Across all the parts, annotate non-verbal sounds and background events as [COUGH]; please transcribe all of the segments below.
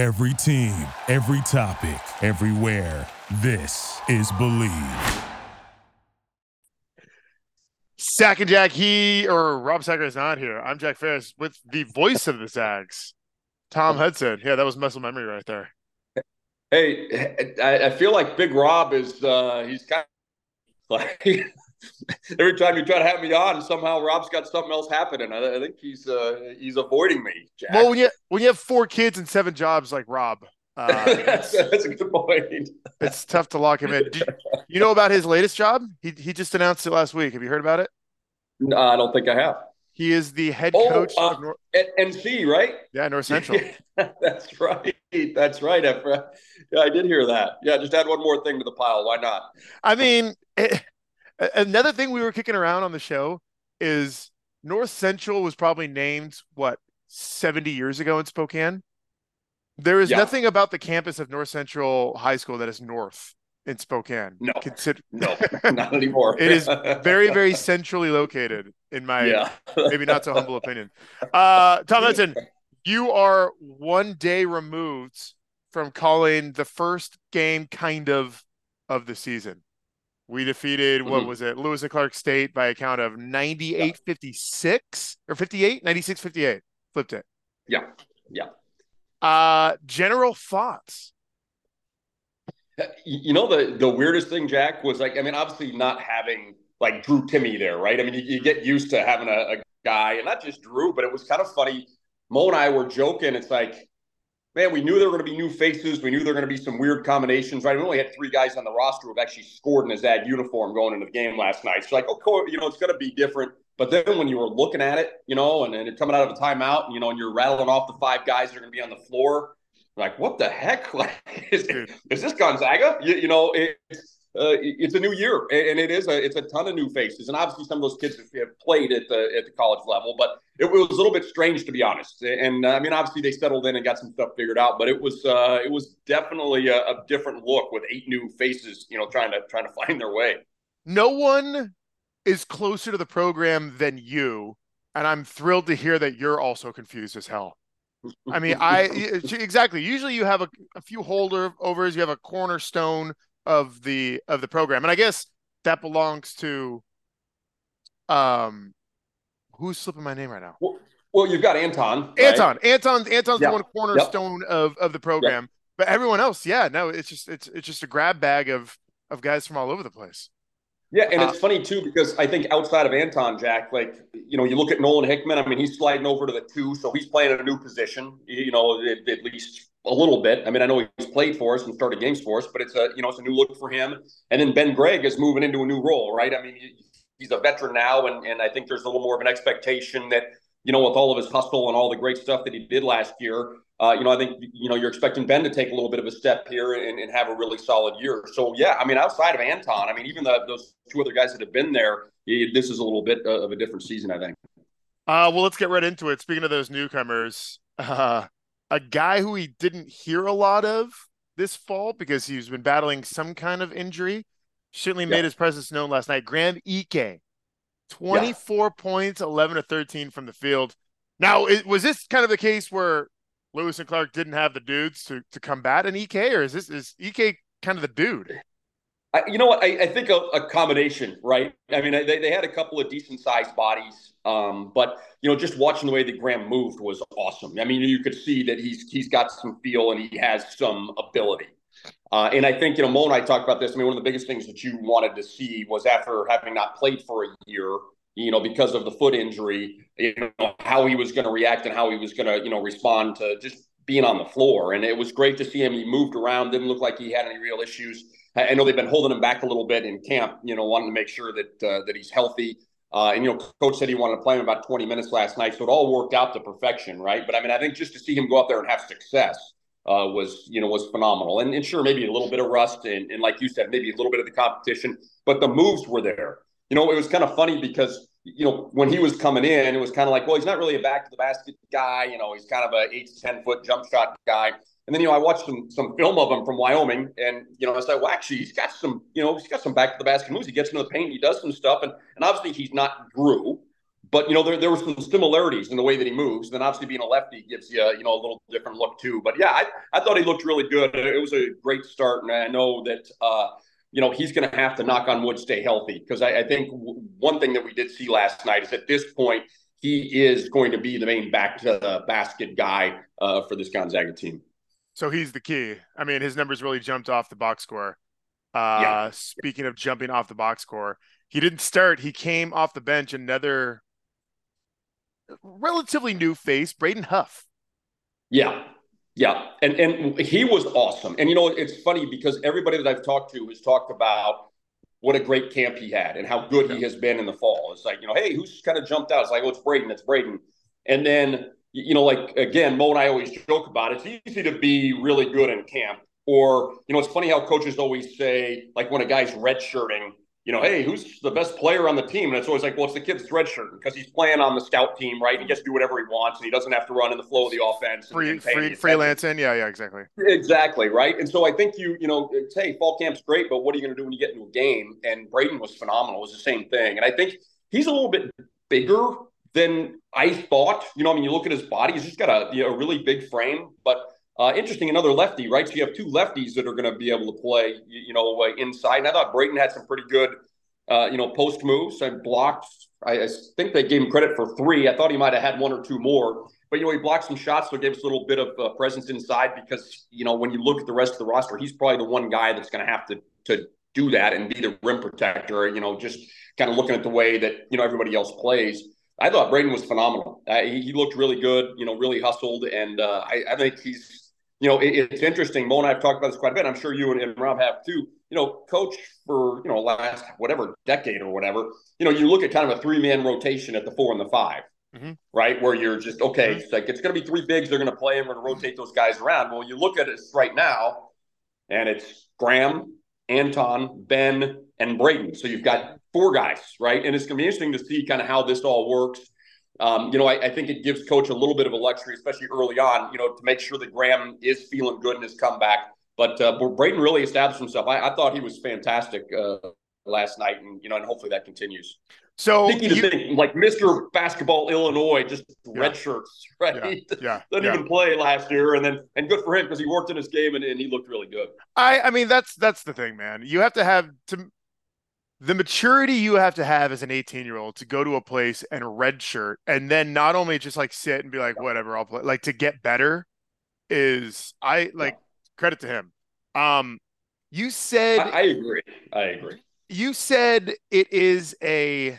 Every team, every topic, everywhere. This is Bleav. Sack and Jack, he or Rob Sacker is not here. I'm Jack Ferris with the voice of the Zags, Tom Hudson. Yeah, that was muscle memory right there. Hey, I, I feel like Big Rob is uh he's kind of [LAUGHS] like [LAUGHS] every time you try to have me on, somehow Rob's got something else happening. I, I think he's uh he's avoiding me. Jack. Well, when you when you have four kids and seven jobs like Rob, uh, [LAUGHS] that's, that's a good point. it's tough to lock him in. Did, you know about his latest job? He he just announced it last week. Have you heard about it? No, I don't think I have. He is the head Oh, coach uh, of North, NC, right? yeah North Central. [LAUGHS] That's right. That's right. I, yeah, I did hear that. Yeah, just add one more thing to the pile. Why not? I mean, another thing we were kicking around on the show is North Central was probably named what 70 years ago in Spokane. There is Yeah. nothing about the campus of North Central High School that is north in Spokane. No. Consider No, [LAUGHS] not anymore. it is very, very [LAUGHS] centrally located, in my yeah. maybe not so humble opinion. Uh, Tom Hudson, you are one day removed from calling the first game kind of of the season. We defeated what Mhm. was it? Lewis and Clark State by a count of 98-56 or 58, 96-58. Flipped it. Yeah. Yeah. Uh general thoughts. You know the the weirdest thing, Jack, was like I mean, obviously not having like Drew Timmy there, right? I mean, you, you get used to having a, a guy, and not just Drew, but it was kind of funny. Mo and I were joking. It's like, man, we knew there were going to be new faces. We knew there were going to be some weird combinations, right? We only had three guys on the roster who have actually scored in his ag uniform going into the game last night. So like, oh, you know, it's going to be different. But then when you were looking at it, you know, and, and coming out of a timeout, and, you know, and you're rattling off the five guys that are going to be on the floor, like, what the heck? [LAUGHS] Like, is, is this Gonzaga? You, you know, it's uh, it's a new year, and it is a it's a ton of new faces, and obviously some of those kids have played at the at the college level, but it was a little bit strange to be honest. And uh, I mean, obviously they settled in and got some stuff figured out, but it was uh, it was definitely a, a different look with eight new faces, you know, trying to trying to [LAUGHS] find their way. No one is closer to the program than you, and I'm thrilled to hear that you're also confused as hell. I mean, I [LAUGHS] exactly. Usually, you have a, a few holder overs, You have a cornerstone of the of the program, and I guess that belongs to um, who's slipping my name right now? Well, well you've got Anton. right? Anton. Anton's Anton's Yeah. the one cornerstone of of the program, but everyone else, yeah, no, it's just it's it's just a grab bag of of guys from all over the place. Yeah, and Uh, it's funny too because I think outside of Anton, Jack, like you know, you look at Nolan Hickman. I mean, he's sliding over to the two, so he's playing a new position. You know, at, at least a little bit. I mean, I know he's played for us and started games for us, but it's a you know it's a new look for him. And then Ben Gregg is moving into a new role, right? I mean, he's a veteran now, and and I think there's a little more of an expectation that you know with all of his hustle and all the great stuff that he did last year. Uh, you know, I think you know you're expecting Ben to take a little bit of a step here and, and have a really solid year. So yeah, I mean, outside of Anton, I mean, even the, those two other guys that have been there, eh, this is a little bit uh, of a different season, I think. Uh, well, let's get right into it. Speaking of those newcomers, uh, [LAUGHS] a guy who we didn't hear a lot of this fall because he's been battling some kind of injury, certainly made his presence known last night. Graham Ike, 24 points, 11 to 13 from the field. Now, it, was this kind of the case where Lewis and Clark didn't have the dudes to, to combat an Ike, or is this is Ike kind of the dude? I, you know what? I, I think a, a combination, right? I mean, they, they had a couple of decent sized bodies, um, but you know, just watching the way that Graham moved was awesome. I mean, you could see that he's he's got some feel and he has some ability. Uh, and I think you know, Mo and I talked about this. I mean, one of the biggest things that you wanted to see was after having not played for a year, you know, because of the foot injury, you know, how he was going to react and how he was going to, you know, respond to just being on the floor. And it was great to see him. He moved around, didn't look like he had any real issues. I know they've been holding him back a little bit in camp, you know, wanting to make sure that uh, that he's healthy. Uh, and you know, coach said he wanted to play him about 20 minutes last night, so it all worked out to perfection, right? But I mean, I think just to see him go out there and have success uh, was, you know, was phenomenal. And, and sure, maybe a little bit of rust, and, and like you said, maybe a little bit of the competition, but the moves were there. You know, it was kind of funny because you know when he was coming in, it was kind of like, well, he's not really a back to the basket guy. You know, he's kind of a eight to ten foot jump shot guy. And then, you know, I watched some some film of him from Wyoming, and you know, I said, well, actually, he's got some, you know, he's got some back to the basket moves. He gets into the paint, he does some stuff, and and obviously he's not Drew, but you know there, there were some similarities in the way that he moves. And then obviously being a lefty gives you you know a little different look too. But yeah, I, I thought he looked really good. It was a great start, and I know that uh, you know he's going to have to knock on wood stay healthy because I, I think w- one thing that we did see last night is at this point he is going to be the main back to the basket guy uh, for this Gonzaga team. So he's the key. I mean, his numbers really jumped off the box score. Uh, yeah. Speaking of jumping off the box score, he didn't start. He came off the bench. Another relatively new face, Braden Huff. Yeah, yeah, and and he was awesome. And you know, it's funny because everybody that I've talked to has talked about what a great camp he had and how good yeah. he has been in the fall. It's like you know, hey, who's kind of jumped out? It's like, oh, it's Braden. It's Braden. And then you know, like again, Mo and I always joke about it. It's easy to be really good in camp, or you know, it's funny how coaches always say, like when a guy's redshirting, you know, hey, who's the best player on the team? And it's always like, well, it's the kid's redshirt because he's playing on the scout team, right? He gets to do whatever he wants and he doesn't have to run in the flow of the offense. Free, free freelancing. Yeah, yeah, exactly. Exactly, right? And so I think you, you know, hey, fall camp's great, but what are you going to do when you get into a game? And Braden was phenomenal. It was the same thing. And I think he's a little bit bigger than I thought. You know, I mean, you look at his body, he's just got a, you know, a really big frame, but uh, interesting, another lefty, right? So you have two lefties that are going to be able to play, you, you know, uh, inside. And I thought Braden had some pretty good – uh, you know, post moves and blocked. I, I, think they gave him credit for three. I thought he might have had one or two more, but you know, he blocked some shots, so it gave us a little bit of uh, presence inside because you know, when you look at the rest of the roster, he's probably the one guy that's going to have to to do that and be the rim protector. You know, just kind of looking at the way that you know everybody else plays. I thought Braden was phenomenal. He, he, looked really good. You know, really hustled, and uh, I, I, think he's. You know, it, it's interesting. Mo and I have talked about this quite a bit. I'm sure you and, and Rob have too you know, coach for, you know, last whatever decade or whatever, you know, you look at kind of a three man rotation at the four and the 5 mm-hmm. right? Where you're just, okay, mm-hmm. it's like it's going to be three bigs. They're going to play and we're going to rotate those guys around. Well, you look at it right now and it's Graham, Anton, Ben, and Braden. So you've got four guys, right? And it's going to be interesting to see kind of how this all works. Um, you know, I, I, think it gives coach a little bit of a luxury, especially early on, you know, to make sure that Graham is feeling good in his comeback. But uh, Braden really established himself. I, I thought he was fantastic uh, last night, and you know, and hopefully that continues. So you, think, like Mr. Basketball Illinois, just yeah. red shirts, [LAUGHS] right? Yeah, yeah didn't yeah. even play last year, and then and good for him because he worked in his game and, and he looked really good. I I mean that's that's the thing, man. You have to have to the maturity you have to have as an 18 year old to go to a place and redshirt and then not only just like sit and be like whatever I'll play like to get better is I like credit to him. Um, you said I, I agree. I agree. You said it is a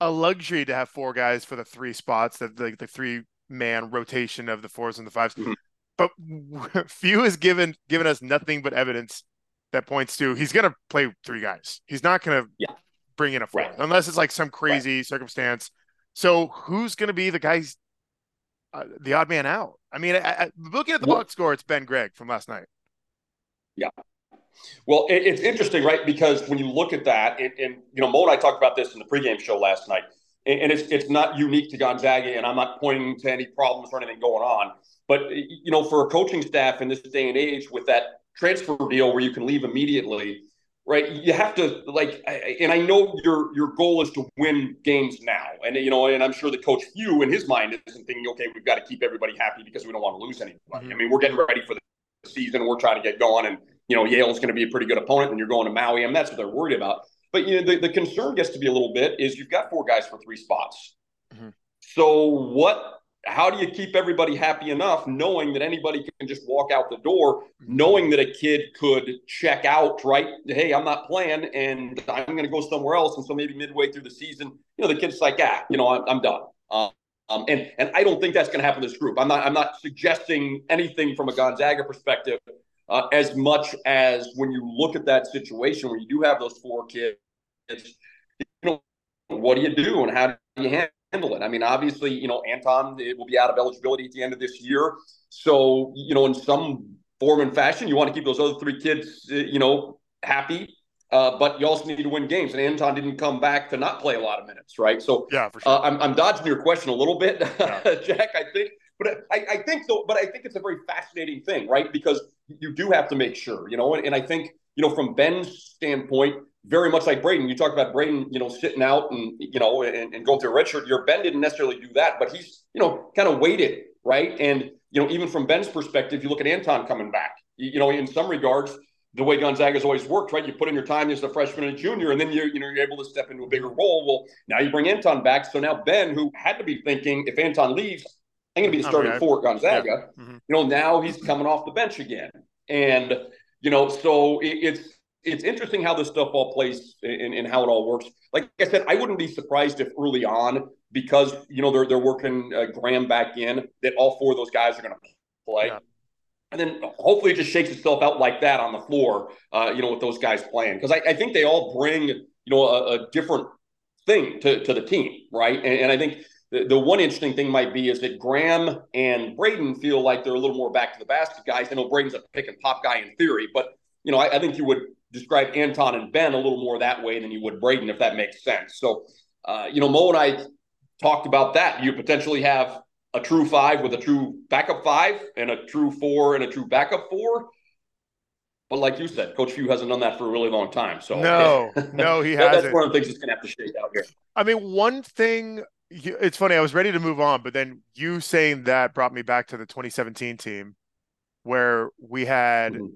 a luxury to have four guys for the three spots, that the, the three man rotation of the fours and the 5s mm-hmm. But [LAUGHS] Few has given given us nothing but evidence that points to he's going to play three guys. He's not going to yeah. bring in a fourth right. unless it's like some crazy right. circumstance. So who's going to be the guys, uh, the odd man out? I mean, I, I, looking at the box score, it's Ben Gregg from last night. Yeah. Well, it, it's interesting, right? Because when you look at that, and, and, you know, Mo and I talked about this in the pregame show last night, and, and it's it's not unique to Gonzaga, and I'm not pointing to any problems or anything going on. But you know, for a coaching staff in this day and age, with that transfer deal where you can leave immediately, right? You have to like, and I know your your goal is to win games now, and you know, and I'm sure that Coach Few in his mind isn't thinking, okay, we've got to keep everybody happy because we don't want to lose anybody. Mm-hmm. I mean, we're getting ready for the season. We're trying to get going, and you know Yale's going to be a pretty good opponent, and you're going to Maui, and that's what they're worried about. But you know the, the concern gets to be a little bit is you've got four guys for three spots. Mm-hmm. So what? How do you keep everybody happy enough, knowing that anybody can just walk out the door, knowing that a kid could check out, right? Hey, I'm not playing, and I'm going to go somewhere else, and so maybe midway through the season, you know, the kid's like, ah, you know, I'm, I'm done. Um, um, and and I don't think that's going to happen to this group. I'm not I'm not suggesting anything from a Gonzaga perspective uh, as much as when you look at that situation where you do have those four kids, you know, what do you do and how do you handle it? I mean, obviously, you know, Anton it will be out of eligibility at the end of this year, so you know, in some form and fashion, you want to keep those other three kids, uh, you know, happy. Uh, but you also need to win games. And Anton didn't come back to not play a lot of minutes, right? So yeah, for sure. Uh, I'm, I'm dodging your question a little bit, yeah. [LAUGHS] Jack. I think, but I, I think so. But I think it's a very fascinating thing, right? Because you do have to make sure, you know. And, and I think you know from Ben's standpoint, very much like Braden. You talked about Braden, you know, sitting out and you know and, and going through a redshirt year. Ben didn't necessarily do that, but he's you know kind of waited, right? And you know, even from Ben's perspective, you look at Anton coming back. You, you know, in some regards, the way Gonzaga's always worked, right? You put in your time as a freshman and a junior, and then you're you know you're able to step into a bigger role. Well, now you bring Anton back, so now Ben, who had to be thinking, if Anton leaves, I'm going to be the starting okay. for Gonzaga. Yeah. Mm-hmm. You know, now he's coming off the bench again, and you know, so it, it's it's interesting how this stuff all plays and, and how it all works. Like I said, I wouldn't be surprised if early on, because you know they're they're working uh, Graham back in, that all four of those guys are going to play. Yeah. And then hopefully it just shakes itself out like that on the floor, uh, you know, with those guys playing. Because I, I, think they all bring, you know, a, a different thing to, to the team, right? And, and I think the, the one interesting thing might be is that Graham and Braden feel like they're a little more back to the basket guys. I know Braden's a pick and pop guy in theory, but, you know, I, I think you would describe Anton and Ben a little more that way than you would Braden, if that makes sense. So, uh, you know, Mo and I talked about that. You potentially have a true five with a true backup five and a true four and a true backup four. But like you said, Coach Few hasn't done that for a really long time. So no, [LAUGHS] [LAUGHS] no, he hasn't. That's one of the things that's gonna have to shake out here. I mean, one thing. It's funny. I was ready to move on, but then you saying that brought me back to the 2017 team, where we had mm-hmm.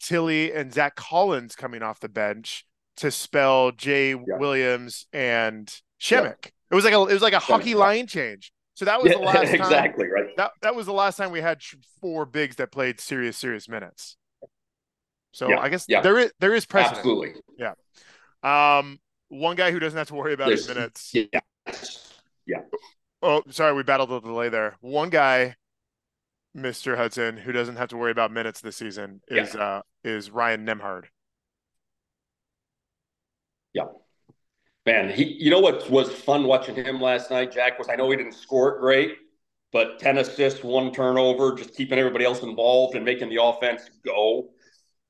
Tillie and Zach Collins coming off the bench to spell Jay yeah. Williams and Przemek. Yeah. It was like a it was like a hockey line change. So that was yeah, the last [LAUGHS] time, exactly right. That that was the last time we had four bigs that played serious serious minutes. So yeah, I guess yeah. there is there is precedent. Absolutely. Yeah. Um, one guy who doesn't have to worry about There's, his minutes. Yeah. Yeah. Oh, sorry, we battled the delay there. One guy, Mr. Hudson, who doesn't have to worry about minutes this season is yeah. uh is Ryan Nembhard. Yeah man, he you know what was fun watching him last night, Jack, was I know he didn't score it great, but 10 assists, one turnover, just keeping everybody else involved and making the offense go.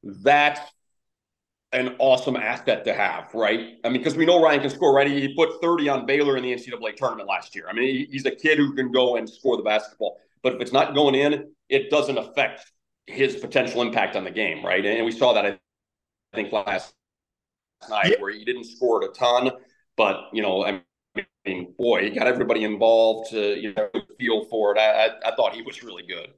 That's an awesome asset to have, right? I mean, because we know Ryan can score, right? He put 30 on Baylor in the NCAA tournament last year. I mean, he's a kid who can go and score the basketball. But if it's not going in, it doesn't affect his potential impact on the game, right? And we saw that, I think, last night yeah. where he didn't score a ton, but you know, I mean, boy, he got everybody involved to you know feel for it. I, I, I thought he was really good.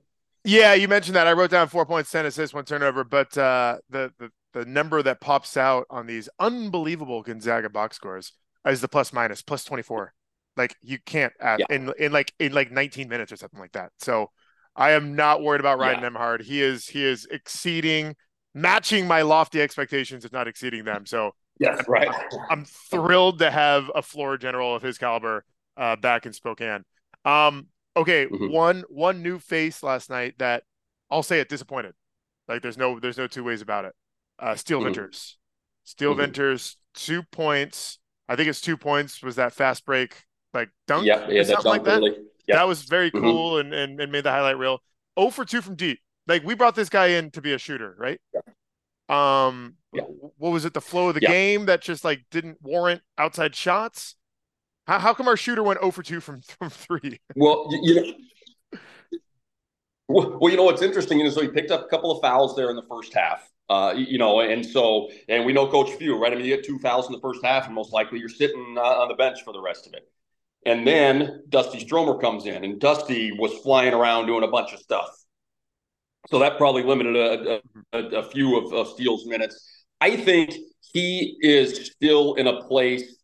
Yeah, you mentioned that. I wrote down four points, ten assists, one turnover, but uh, the the the number that pops out on these unbelievable Gonzaga box scores is the plus minus plus twenty four. Like you can't add yeah. in in like in like nineteen minutes or something like that. So I am not worried about Ryan yeah. Nembhard. He is he is exceeding, matching my lofty expectations, if not exceeding them. So Yes, right. I'm thrilled to have a floor general of his caliber uh, back in Spokane. Um, okay, mm-hmm. one one new face last night that I'll say it disappointed. Like there's no there's no two ways about it. Uh, Steele mm-hmm. Venters, Steele mm-hmm. Venters, two points. I think it's two points. Was that fast break like dunk? Yeah, yeah, that like that. Really. Yep. That was very mm-hmm. cool and, and and made the highlight reel. Oh for two from deep. Like we brought this guy in to be a shooter, right? Yeah. Um, yeah. what was it? The flow of the game that just like didn't warrant outside shots. How, how come our shooter went 0 for 2 from [LAUGHS] from three? Well, you know, well, you know what's interesting is so he picked up a couple of fouls there in the first half. Uh, you know, and so, and we know Coach Few, right? I mean, you get two fouls in the first half, and most likely you're sitting uh, on the bench for the rest of it. And then Dusty Stromer comes in, and Dusty was flying around doing a bunch of stuff. So that probably limited a, a, a few of, of Steele's minutes. I think he is still in a place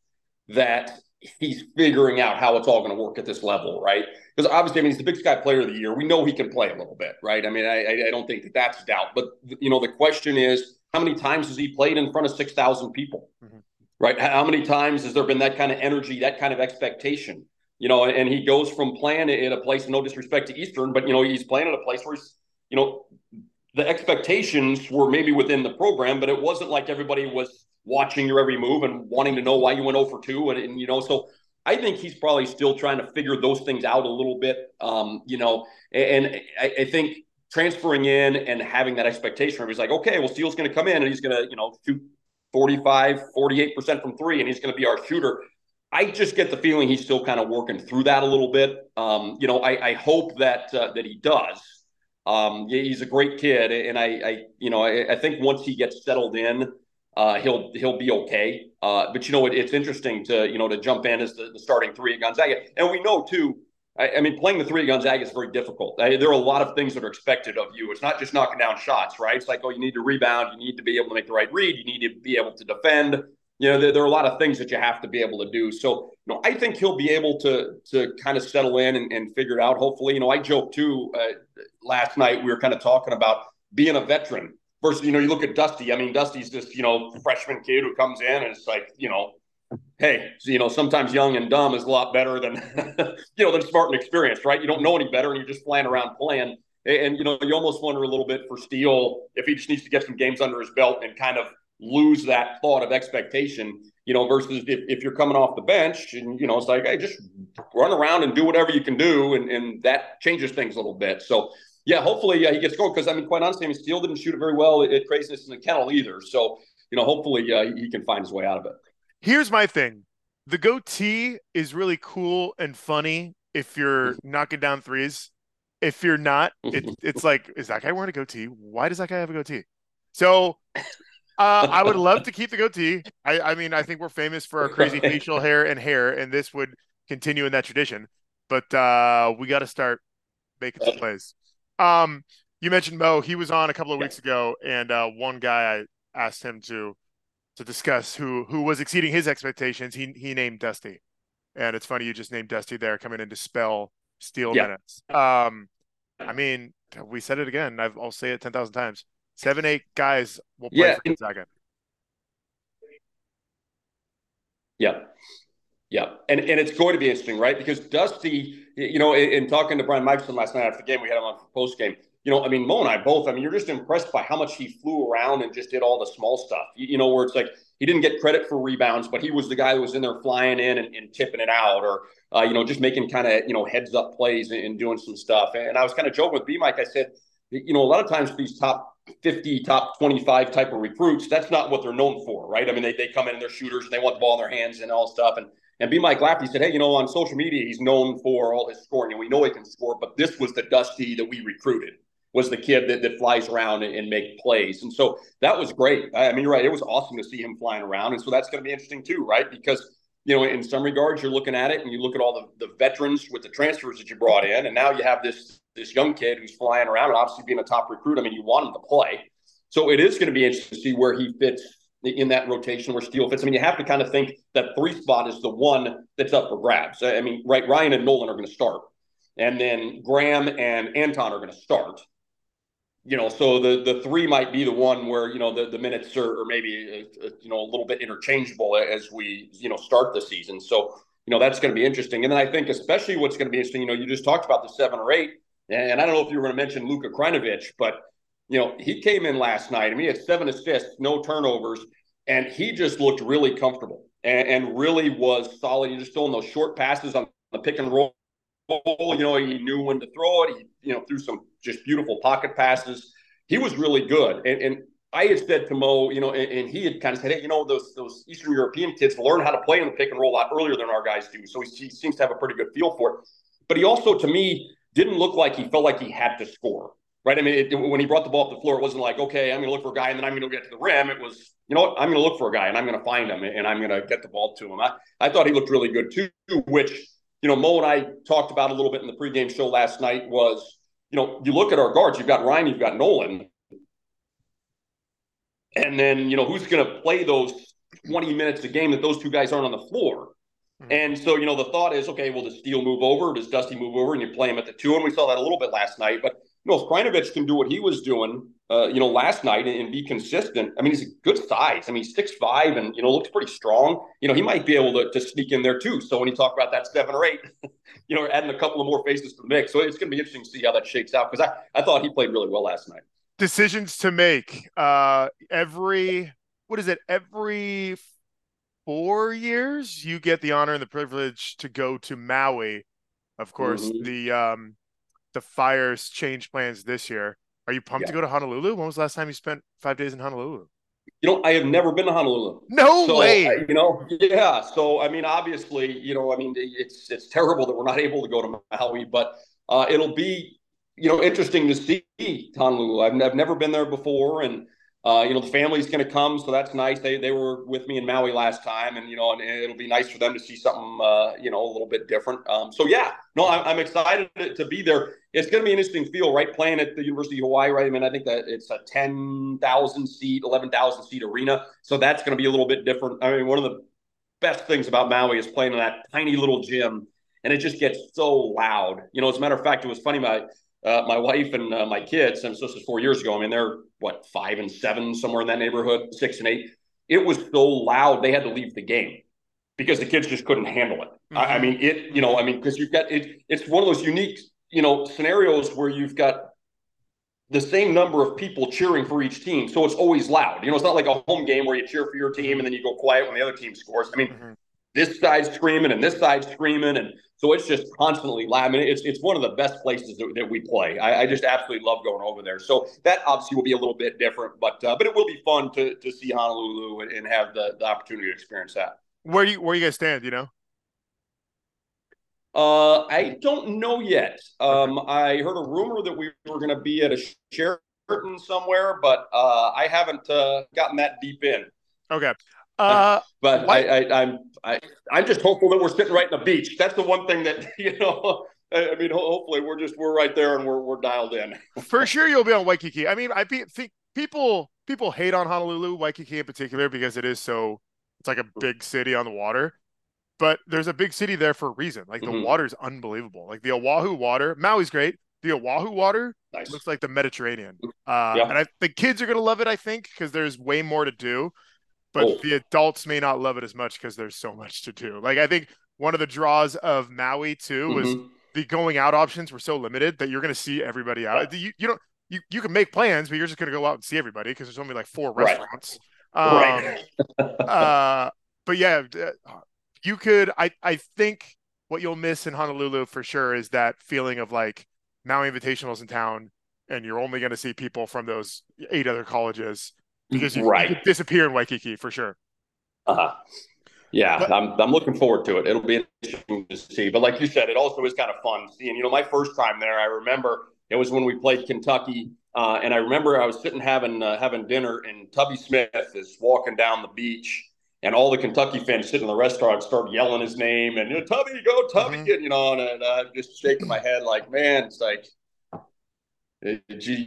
that he's figuring out how it's all going to work at this level, right? Because obviously, I mean, he's the Big Sky Player of the Year. We know he can play a little bit, right? I mean, I, I don't think that that's doubt. But you know, the question is, how many times has he played in front of six thousand people, mm-hmm. Right? How many times has there been that kind of energy, that kind of expectation? You know, and he goes from playing in a place, no disrespect to Eastern, but you know, he's playing in a place where he's you know, the expectations were maybe within the program, but it wasn't like everybody was watching your every move and wanting to know why you went 0 for 2. And, and you know, so I think he's probably still trying to figure those things out a little bit. Um, you know, and, and I, I, think transferring in and having that expectation where he's like, okay, well, Steele's going to come in and he's going to, you know, shoot 45, 48% from three, and he's going to be our shooter. I just get the feeling he's still kind of working through that a little bit. Um, you know, I, I hope that uh, that he does. Um, he's a great kid, and I, I you know, I, I, think once he gets settled in, uh, he'll he'll be okay. Uh, but you know, it, it's interesting to you know to jump in as the, the starting three at Gonzaga, and we know too. I, I, mean, playing the three at Gonzaga is very difficult. I, there are a lot of things that are expected of you. It's not just knocking down shots, right? It's like, oh, you need to rebound, you need to be able to make the right read, you need to be able to defend. You know, there, there are a lot of things that you have to be able to do. So, you know, I think he'll be able to to kind of settle in and, and figure it out. Hopefully, you know, I joked too uh, last night. We were kind of talking about being a veteran versus, you know, you look at Dusty. I mean, Dusty's this, you know, freshman kid who comes in and it's like, you know, hey, you know, sometimes young and dumb is a lot better than, [LAUGHS] you know, than smart and experienced, right? You don't know any better and you're just flying around playing. And, you know, you almost wonder a little bit for Steele if he just needs to get some games under his belt and kind of lose that thought of expectation, you know, versus if, if you're coming off the bench and, you know, it's like, hey, just run around and do whatever you can do. And, and that changes things a little bit. So, yeah, hopefully uh, he gets going because I mean, quite honestly, I mean, Steele didn't shoot it very well at Kraziness in the Kennel either. So you know, hopefully uh, he can find his way out of it. Here's my thing: the goatee is really cool and funny if you're mm-hmm. knocking down threes. If you're not, it, it's like, is that guy wearing a goatee? Why does that guy have a goatee? So uh, I would love to keep the goatee. I, I, mean, I think we're famous for our crazy facial hair and hair, and this would continue in that tradition. But uh, we got to start making some plays. Um, you mentioned Mo. He was on a couple of weeks ago, and uh, one guy I asked him to to discuss who who was exceeding his expectations. He he named Dusty, and it's funny you just named Dusty there coming in to spell Steele yeah. minutes. Um, I mean, we said it again. i will say it ten thousand times. Seven, eight guys will play yeah. for Gonzaga. Yeah. Yeah, and and it's going to be interesting, right? Because Dusty, you know, in, in talking to Brian Michaelson last night after the game, we had him on for post game. You know, I mean, Mo and I both. I mean, you're just impressed by how much he flew around and just did all the small stuff. You, you know, where it's like he didn't get credit for rebounds, but he was the guy who was in there flying in and, and tipping it out, or uh, you know, just making kind of you know heads up plays and, and doing some stuff. And I was kind of joking with B Mike. I said, you know, a lot of times these top 50, top 25 type of recruits, that's not what they're known for, right? I mean, they, they come in and they're shooters and they want the ball in their hands and all stuff. And and B. Mike Lafferty said, hey, you know, on social media, he's known for all his scoring, and we know he can score, but this was the Dusty that we recruited, was the kid that, that flies around and, and make plays. And so that was great. I mean, you're right. It was awesome to see him flying around. And so that's going to be interesting too, right? Because, you know, in some regards, you're looking at it and you look at all the, the veterans with the transfers that you brought in, and now you have this this young kid who's flying around and obviously being a top recruit. I mean, you want him to play. So it is going to be interesting to see where he fits in that rotation where Steele fits. I mean, you have to kind of think that three spot is the one that's up for grabs. I mean, right, Ryan and Nolan are going to start, and then Graham and Anton are going to start. You know, so the the three might be the one where you know the, the minutes are, are maybe uh, uh, you know a little bit interchangeable as we you know start the season. So you know that's going to be interesting. And then I think especially what's going to be interesting. You know, you just talked about the seven or eight, and I don't know if you were going to mention Luka Krajnovic, but you know, he came in last night. I mean, he had seven assists, no turnovers, and he just looked really comfortable and, and really was solid. He just throwing those short passes on the pick and roll. You know, he knew when to throw it. He, you know, threw some just beautiful pocket passes. He was really good. And, and I had said to Mo, you know, and, and, he had kind of said, hey, you know, those those Eastern European kids learn how to play in the pick and roll a lot earlier than our guys do. So he, he seems to have a pretty good feel for it. But he also, to me, didn't look like he felt like he had to score right? I mean, it, when he brought the ball up the floor, it wasn't like, okay, I'm going to look for a guy and then I'm going to get to the rim. It was, you know what, I'm going to look for a guy and I'm going to find him and I'm going to get the ball to him. I, I thought he looked really good too, which, you know, Mo and I talked about a little bit in the pregame show last night was, you know, you look at our guards, you've got Ryan, you've got Nolan. And then, you know, who's going to play those 20 minutes a game that those two guys aren't on the floor? Hmm. And so, you know, the thought is, okay, well, does Steele move over? Does Dusty move over? And you play him at the two. And we saw that a little bit last night. But you know, if Krajnovic can do what he was doing, uh, you know, last night and, and, be consistent, I mean, he's a good size. I mean, six five and you know looks pretty strong. You know, he might be able to, to sneak in there too. So when you talk about that seven or eight, [LAUGHS] you know, adding a couple of more faces to the mix, so it's going to be interesting to see how that shakes out because I I thought he played really well last night. Decisions to make. Uh, every what is it? Every four years, you get the honor and the privilege to go to Maui. Of course, mm-hmm. the um the Fire's change plans this year. Are you pumped yeah. to go to Honolulu? When was the last time you spent five days in Honolulu? You know, I have never been to Honolulu. No so, way. you know, yeah. So I mean, obviously, you know, I mean, it's it's terrible that we're not able to go to Maui, but uh, it'll be you know interesting to see Honolulu. I've, I've never been there before, and uh, you know, the family's going to come, so that's nice. They they were with me in Maui last time, and you know, and it'll be nice for them to see something, uh, you know, a little bit different. Um, so yeah, no, I'm, I'm excited to, be there. It's going to be an interesting feel, right? Playing at the University of Hawaii, right? I mean, I think that it's a ten thousand seat, eleven thousand seat arena, so that's going to be a little bit different. I mean, one of the best things about Maui is playing in that tiny little gym, and it just gets so loud. You know, as a matter of fact, it was funny. My uh, my wife and uh, my kids, and so this is four years ago. I mean, they're what five and seven, somewhere in that neighborhood, six and eight. It was so loud they had to leave the game because the kids just couldn't handle it. Mm-hmm. I, I, mm-hmm. mean, it. You know, I mean, because you've got it. It's one of those unique, you know, scenarios where you've got the same number of people cheering for each team, so it's always loud. You know, it's not like a home game where you cheer for your team and then you go quiet when the other team scores. I mean, mm-hmm. This side's screaming and this side's screaming and so it's just constantly loud. I mean, it's it's one of the best places that, that we play. I, I, just absolutely love going over there. So that obviously will be a little bit different, but uh, but it will be fun to to see Honolulu and, and have the, the opportunity to experience that. Where you where you guys stand? You know. Uh, I don't know yet. Um, I heard a rumor that we were going to be at a Sheraton somewhere, but uh, I haven't uh, gotten that deep in. Okay. Uh, [LAUGHS] but I, I, I'm I, I'm just hopeful that we're sitting right in the beach. That's the one thing that [LAUGHS] you know. I mean, hopefully we're just we're right there and we're we're dialed in. [LAUGHS] For sure, you'll be on Waikiki. I mean, I think people people hate on Honolulu, Waikiki in particular, because it is so it's like a big city on the water. But there's a big city there for a reason. Like the mm-hmm. water is unbelievable. Like the Oahu water, Maui's great. The Oahu water nice. looks like the Mediterranean. Uh, yeah. And I, the kids are gonna love it. I think because there's way more to do but oh. the adults may not love it as much because there's so much to do. Like I think one of the draws of Maui too was mm-hmm. the going out options were so limited that you're going to see everybody out. You, you don't you, you can make plans, but you're just going to go out and see everybody because there's only like four restaurants. Right. Um, right. [LAUGHS] uh, but yeah, you could. I I think what you'll miss in Honolulu for sure is that feeling of like Maui Invitationals in town, and you're only going to see people from those eight other colleges because you, right. you disappear in Waikiki for sure. Uh huh. Yeah, but, I'm I'm looking forward to it. It'll be interesting to see. But like you said, it also is kind of fun seeing. You know, my first time there, I remember it was when we played Kentucky, uh, and I remember I was sitting having uh, having dinner, and Tubby Smith is walking down the beach, and all the Kentucky fans sitting in the restaurant start yelling his name, and you know, Tubby, go Tubby, mm-hmm. and you know, and, and uh, just shaking my head like, man, it's like, you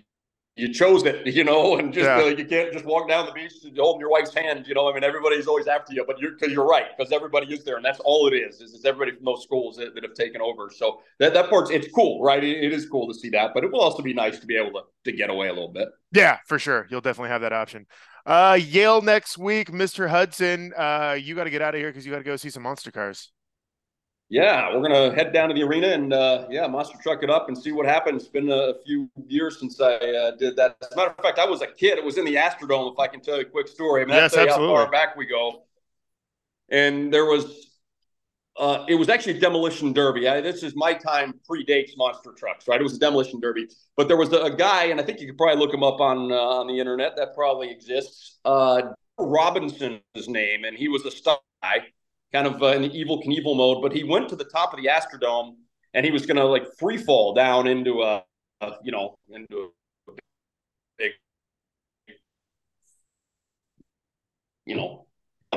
chose it, [LAUGHS] you know, and just yeah. uh, you can't just walk down the beach holding your wife's hand, you know. I mean, everybody's always after you, but you're because you're right because everybody is there, and that's all it is. Is, is everybody from those schools that, that, have taken over? So that that part's it's cool, right? It, it is cool to see that, but it will also be nice to be able to to get away a little bit. Yeah, for sure. You'll definitely have that option. Uh, Yale next week, Mr. Hudson. Uh, you got to get out of here because you got to go see some monster cars. Yeah, we're gonna head down to the arena and uh, yeah, monster truck it up and see what happens. It's been a few years since I uh, did that. As a matter of fact, I was a kid. It was in the Astrodome. If I can tell you a quick story, I mean, yes, that's how far back we go. And there was, uh, it was actually a demolition derby. I, this is my time predates monster trucks, right? It was a demolition derby, but there was a, a guy, and I think you could probably look him up on uh, on the internet. That probably exists. Uh, Robinson's name, and he was a guy kind of uh, in the Evel Knievel mode. But he went to the top of the Astrodome and he was going to like free fall down into a, a you know, into a big, you know,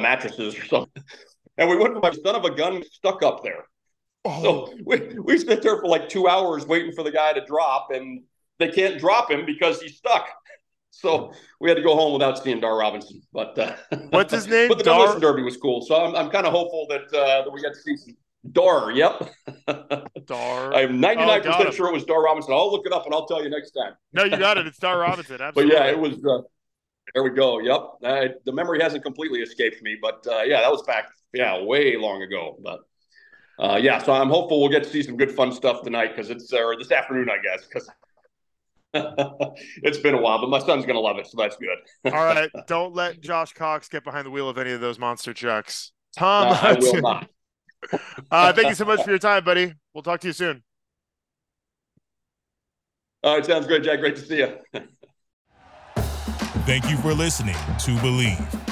mattresses or something. And we went my son of a gun stuck up there. Oh. So we, we spent there for like two hours waiting for the guy to drop, and they can't drop him because he's stuck. So we had to go home without seeing Dar Robinson. But uh, what's his name? [LAUGHS] but the Dar- Derby was cool. So I'm, I'm kind of hopeful that uh, that we got to see some Dar. Yep. [LAUGHS] Dar. I'm 99 oh, percent sure it was Dar Robinson. I'll look it up and I'll tell you next time. no, you got it. It's Dar [LAUGHS] Robinson. Absolutely. but yeah, it was. Uh, there we go. Yep. Uh, the memory hasn't completely escaped me, but uh, yeah, that was back yeah way long ago. But uh, yeah, so I'm hopeful we'll get to see some good fun stuff tonight because it's or this afternoon, I guess, because [LAUGHS] it's been a while, but my son's going to love it, so that's good. All [LAUGHS] right, don't let Josh Cox get behind the wheel of any of those monster trucks. Tom, no, I will not. [LAUGHS] uh, thank you so much for your time, buddy. We'll talk to you soon. All right, sounds great, Jack. Great to see you. Thank you for listening to Bleav.